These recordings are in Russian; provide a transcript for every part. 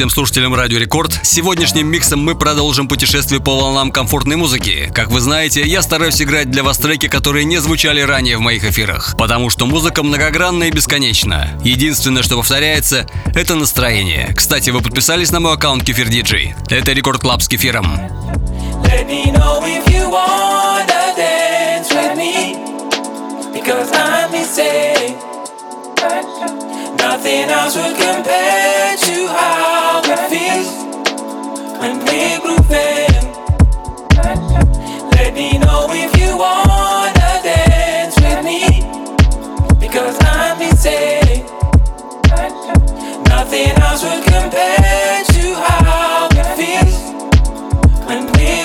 Всем слушателям Радио Рекорд. Сегодняшним миксом мы продолжим путешествие по волнам комфортной музыки. Как вы знаете, я стараюсь играть для вас треки, которые не звучали ранее в моих эфирах, потому что музыка многогранна и бесконечна. Единственное, что повторяется, это настроение. Кстати, вы подписались на мой аккаунт Кефир Диджей. Это Record Club с Кефиром. Nothing else would compare to how when we grooving. Let me know if you wanna dance with me, because I'm. Nothing else would compare to how it feels when we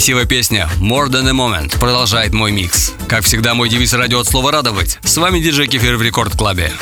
Красивая песня «More Than a Moment» продолжает мой микс. Как всегда, мой девиз радио от слова «радовать». С вами диджей Кефир в Рекорд Клабе.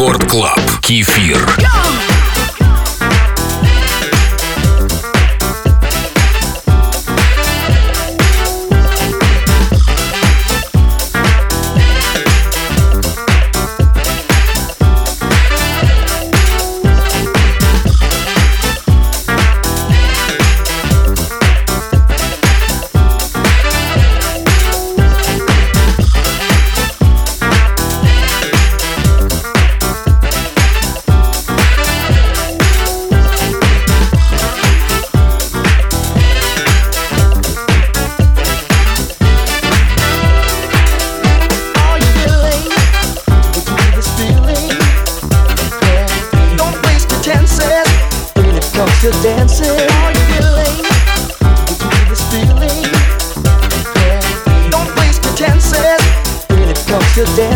Рекорд Клаб. Кефир. Go! Me talking to your mama? Can't you hear me talking to your mama? Рекорд Клаб. Кефир. Go!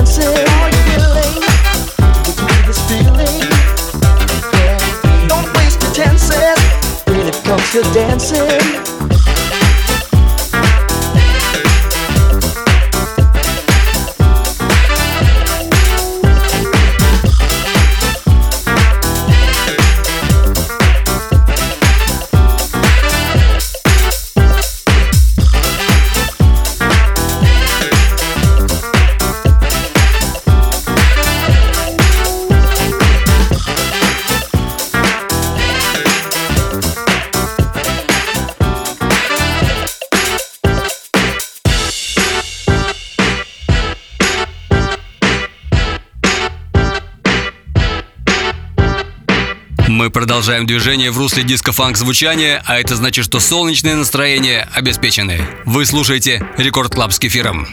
Мы продолжаем движение в русле диско-фанк звучания, а это значит, что солнечное настроение обеспечены. Вы слушаете Record Club с кефиром.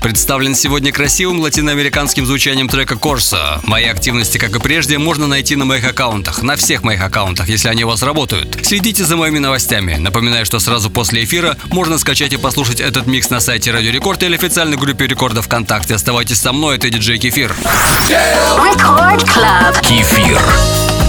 Представлен сегодня красивым латиноамериканским звучанием трека Corsa. Мои активности, как и прежде, можно найти на моих аккаунтах, на всех моих аккаунтах, если они у вас работают. Следите за моими новостями. Напоминаю, что сразу после эфира можно скачать и послушать этот микс на сайте Радио Рекорд или официальной группе Рекорда ВКонтакте. Оставайтесь со мной, это диджей Кефир. Record Club. Кефир.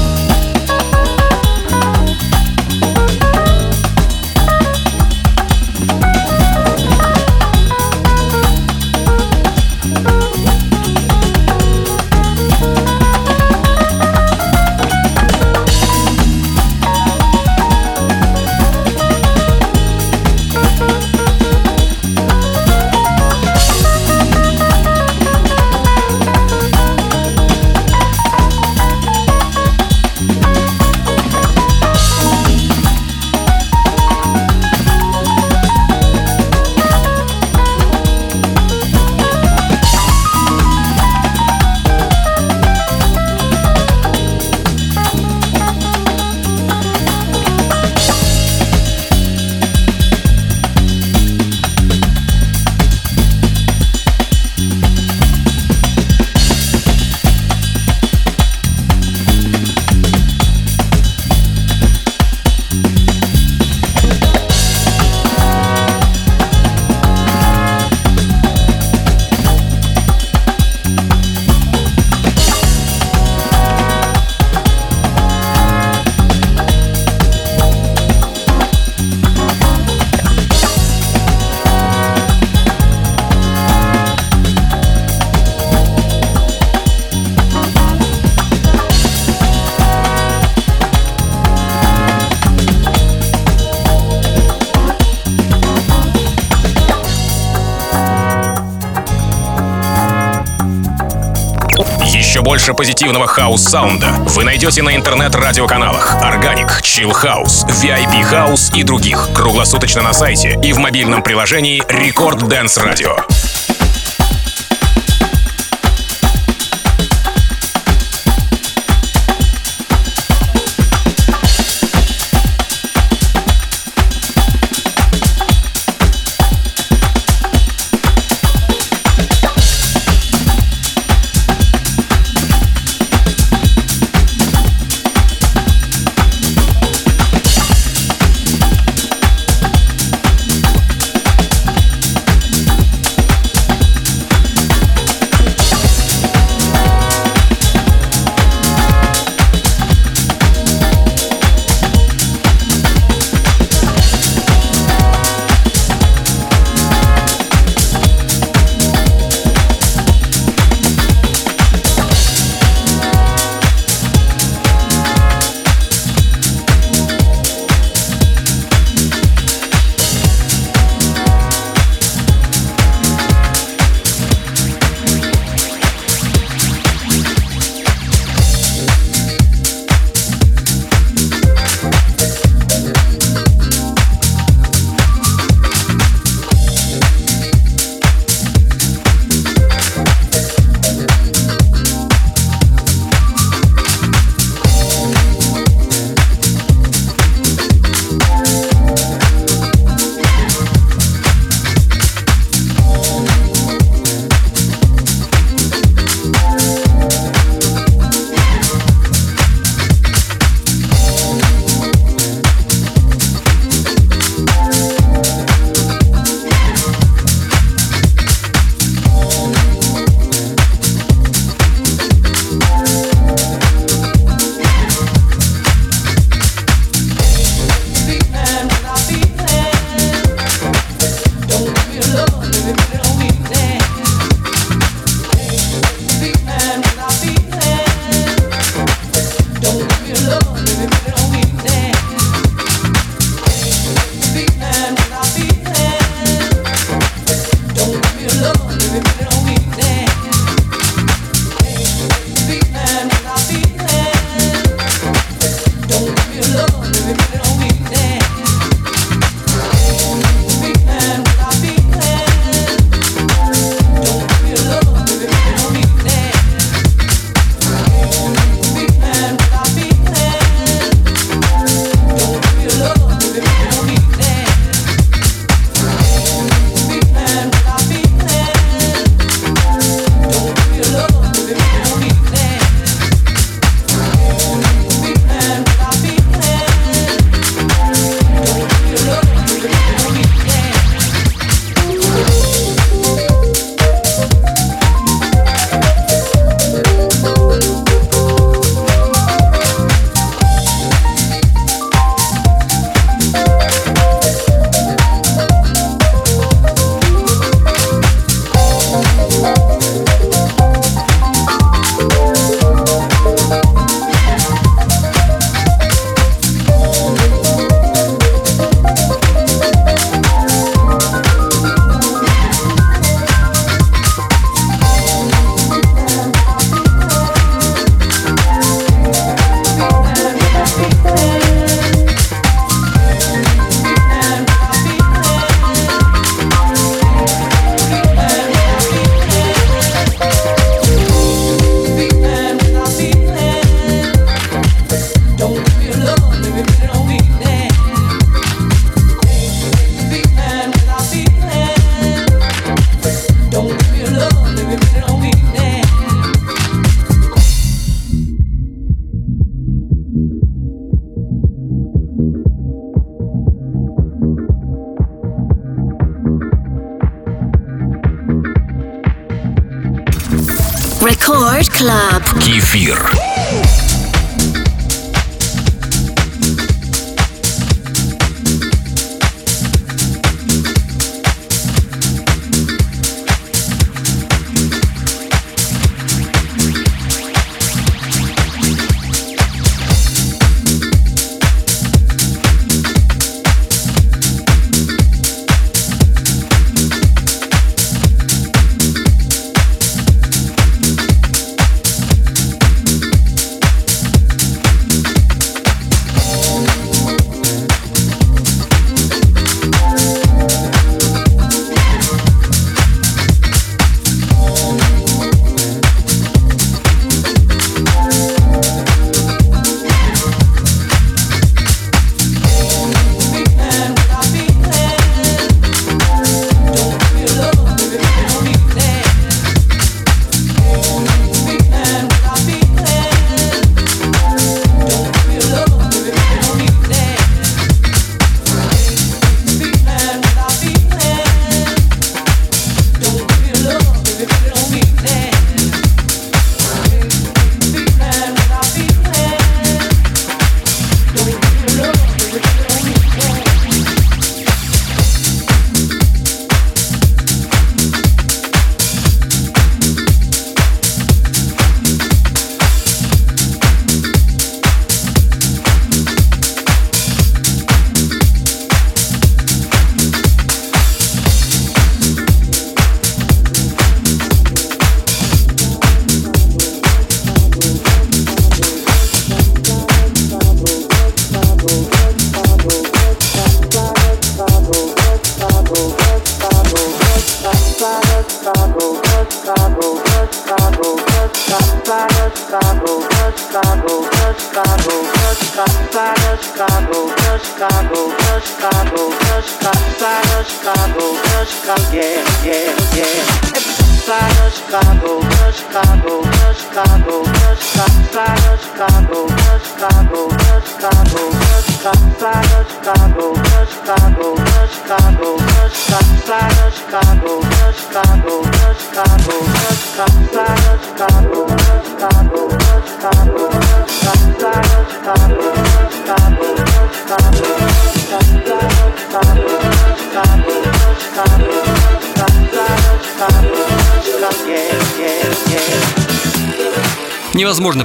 Больше позитивного хаус-саунда вы найдете на интернет-радиоканалах Organic, Chill House, VIP House и других круглосуточно на сайте и в мобильном приложении Record Dance Radio.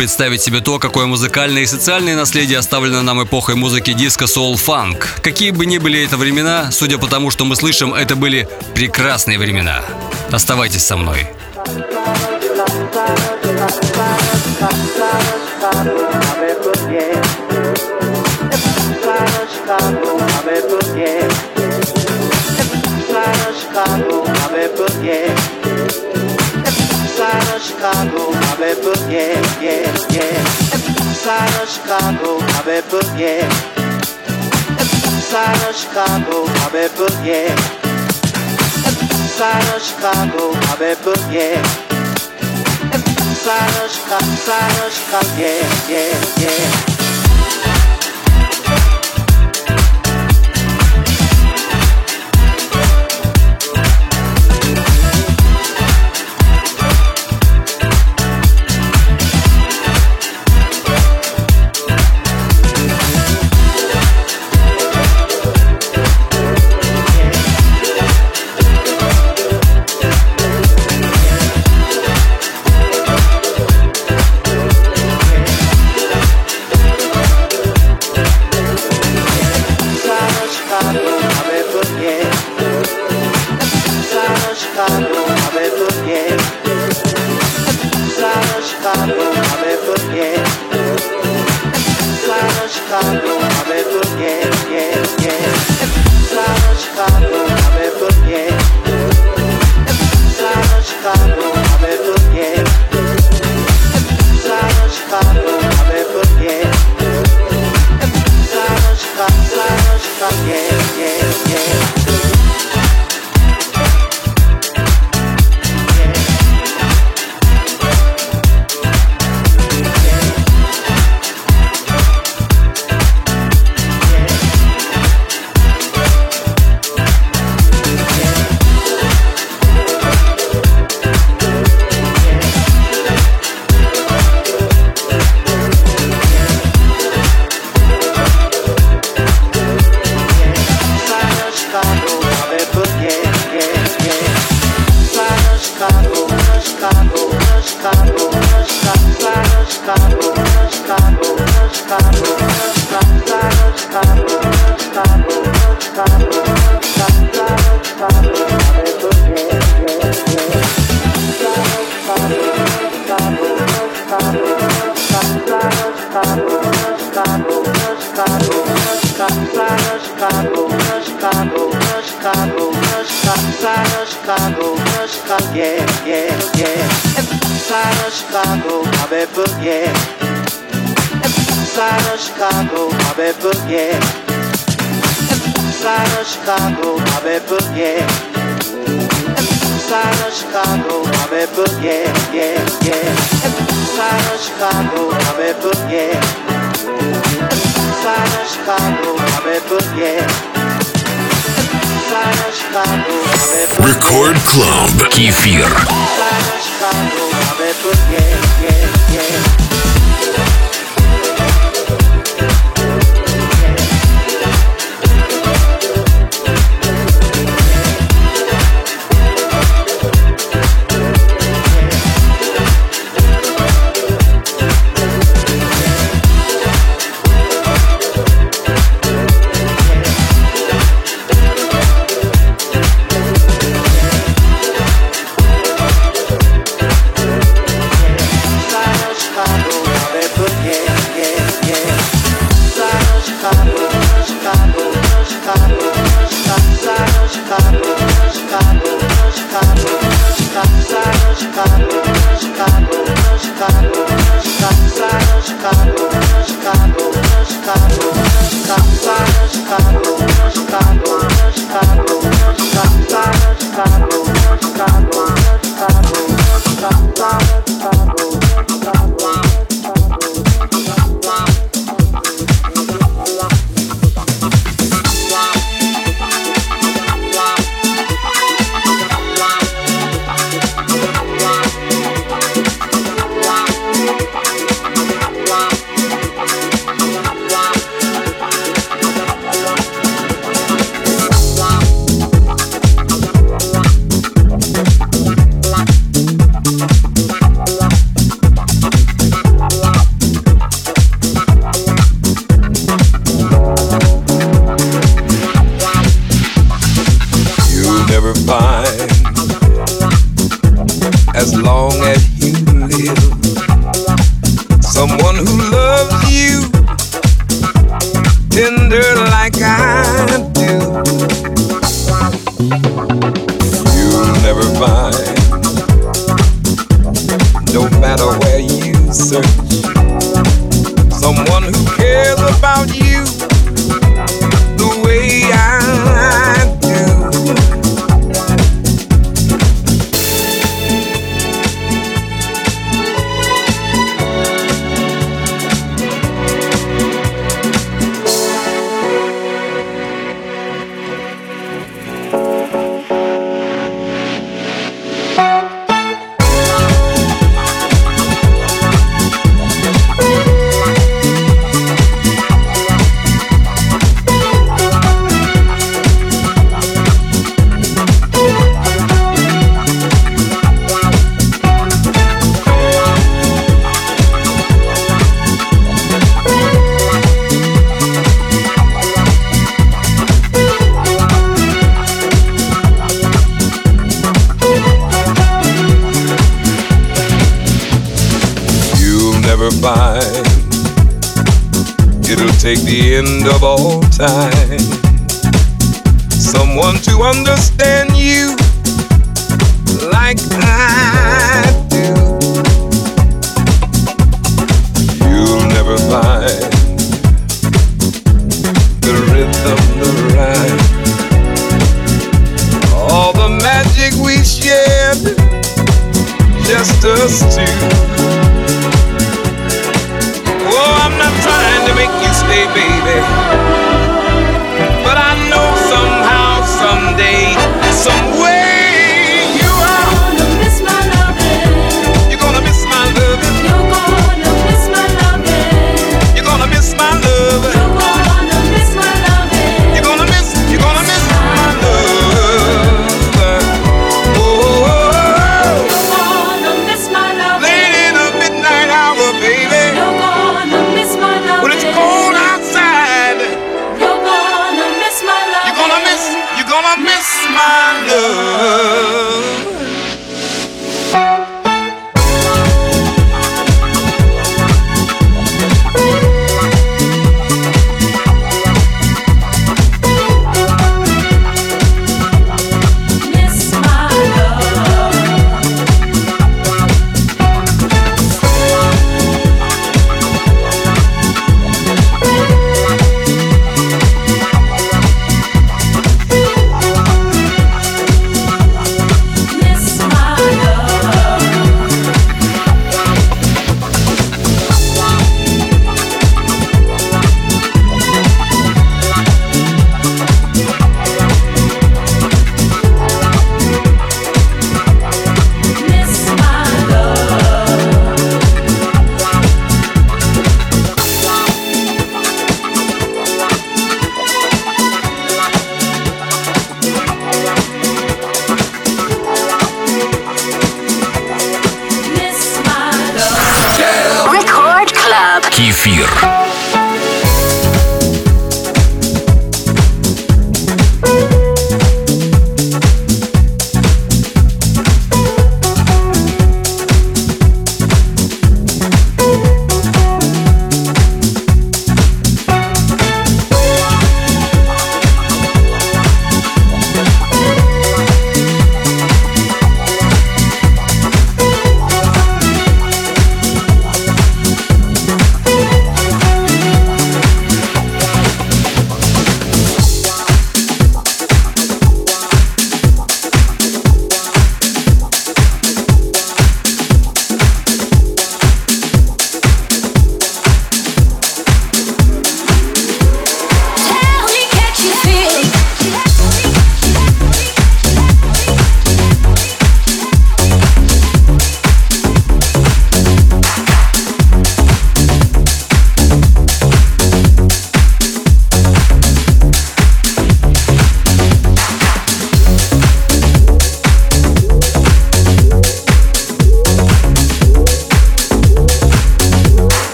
Представить себе то, какое музыкальное и социальное наследие оставлено нам эпохой музыки диско, соул, фанк. Какие бы ни были это времена, судя по тому, что мы слышим, это были прекрасные времена. Оставайтесь со мной. Chicago, Chicago, my bad book, yeah, yeah, yeah. East side of Chicago, my bad book, yeah. East side of Chicago, my bad book, yeah. East side of Chicago, my bad book, yeah. East side of Chicago, side of Chicago, yeah, yeah, yeah. take the end of all time. Someone to understand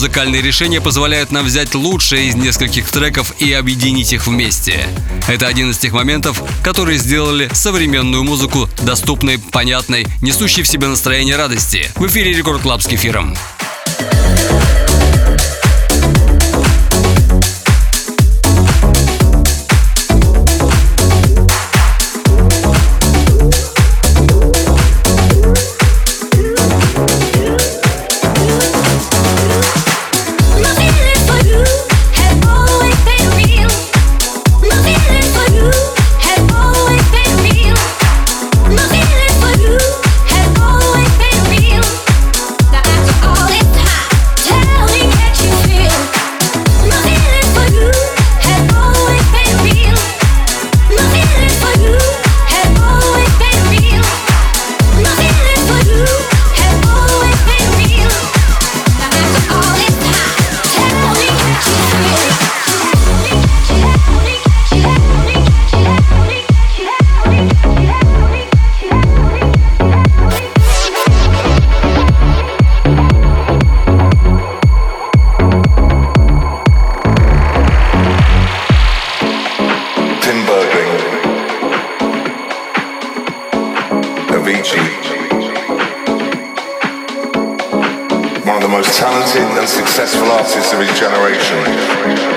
музыкальные решения позволяют нам взять лучшее из нескольких треков и объединить их вместе. Это один из тех моментов, которые сделали современную музыку доступной, понятной, несущей в себе настроение радости. В эфире Record Club с кефиром. One of the most talented and successful artists of his generation.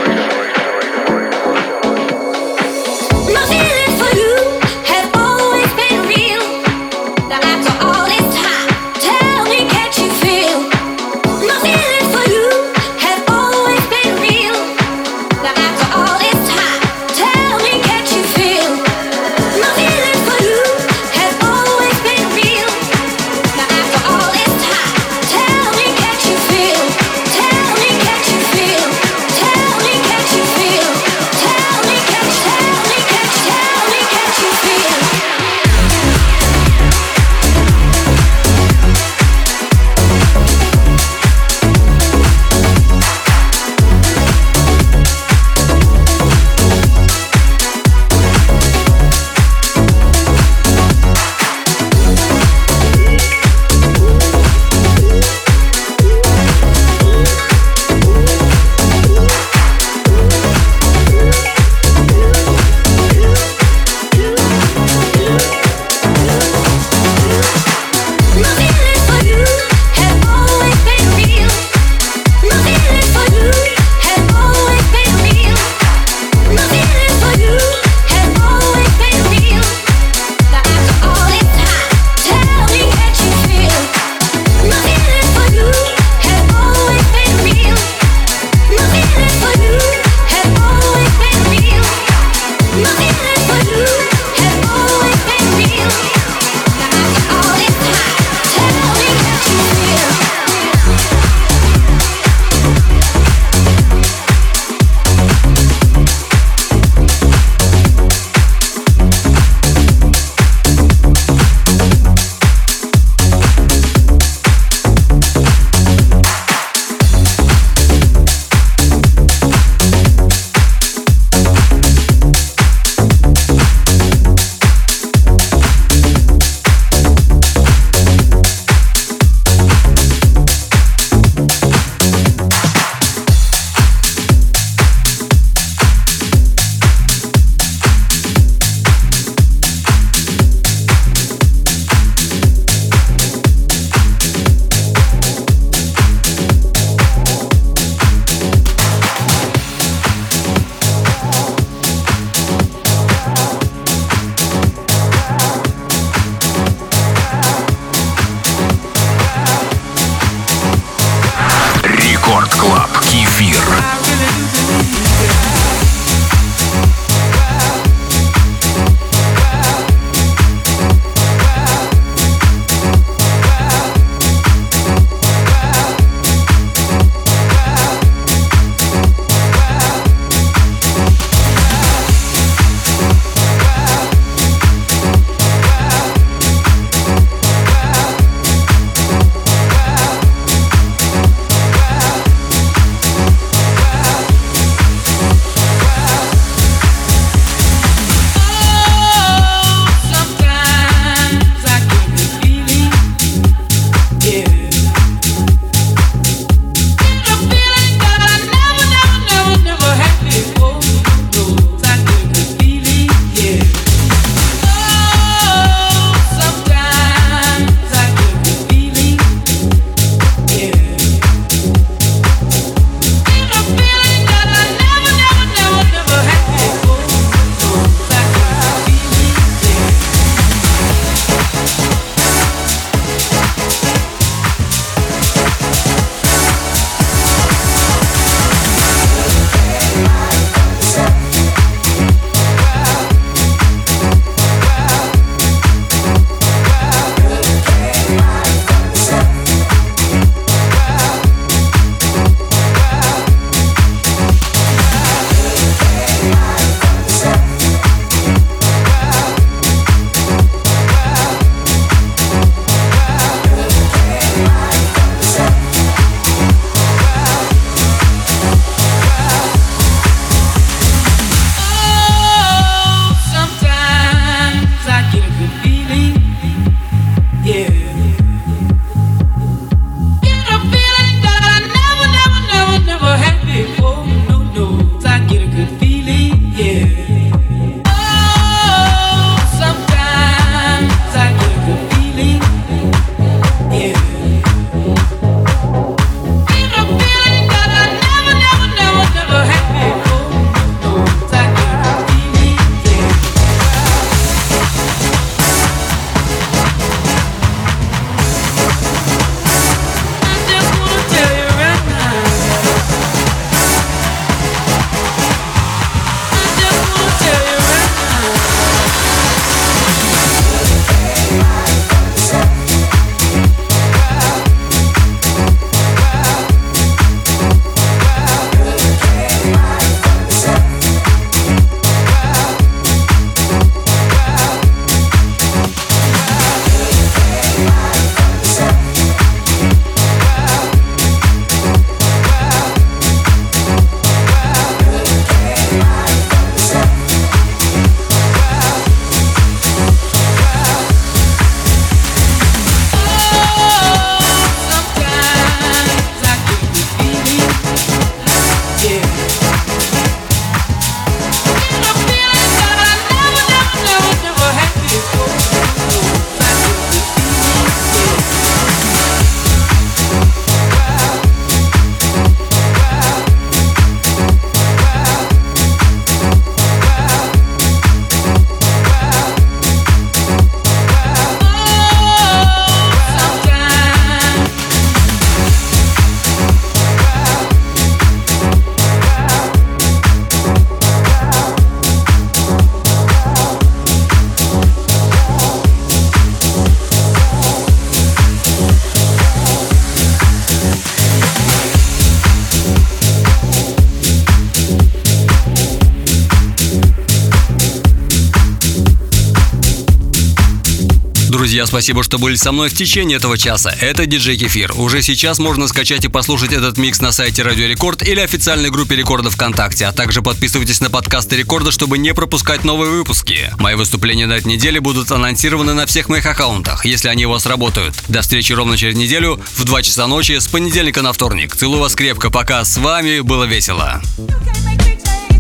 Спасибо, что были со мной в течение этого часа. Это диджей Кефир. Уже сейчас можно скачать и послушать этот микс на сайте Радио Рекорд или официальной группе Рекорда ВКонтакте, а также подписывайтесь на подкасты Рекорда, чтобы не пропускать новые выпуски. Мои выступления на этой неделе будут анонсированы на всех моих аккаунтах, если они у вас работают. До встречи ровно через неделю в 2 часа ночи с понедельника на вторник. Целую вас крепко, пока с вами было весело.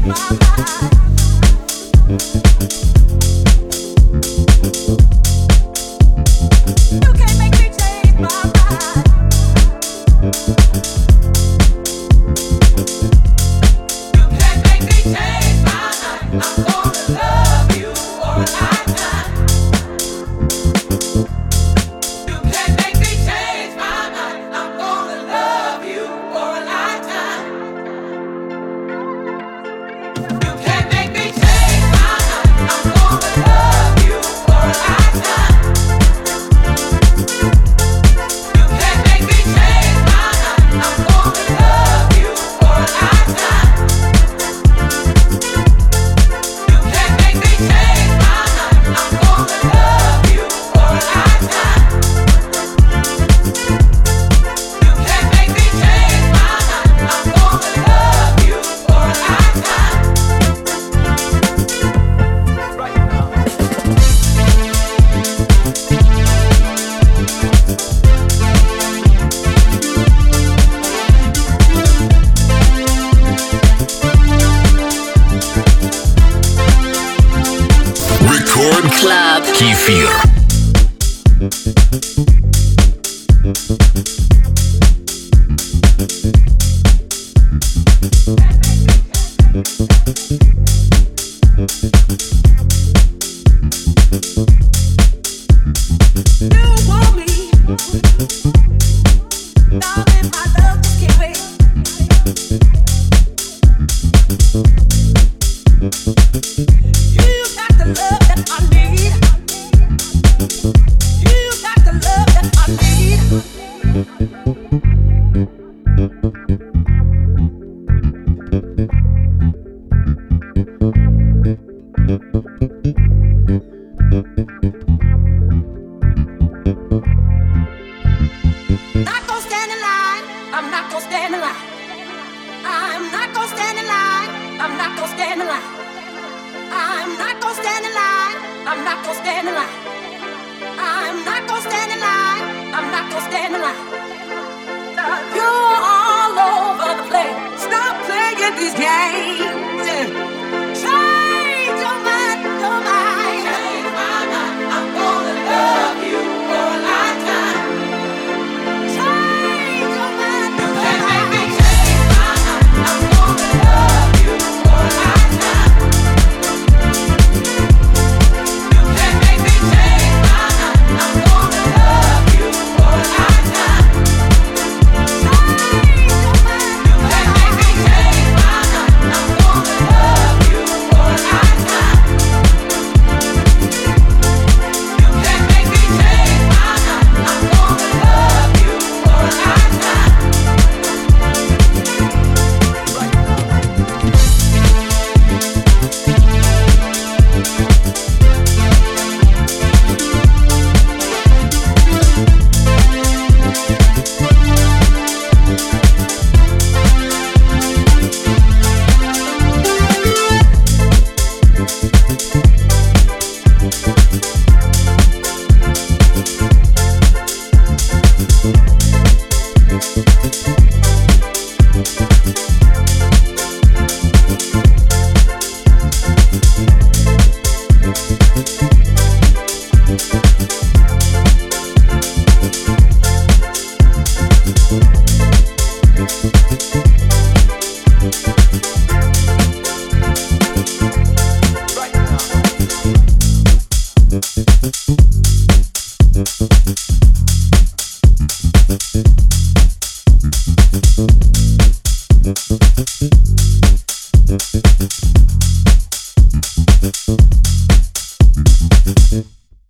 Thank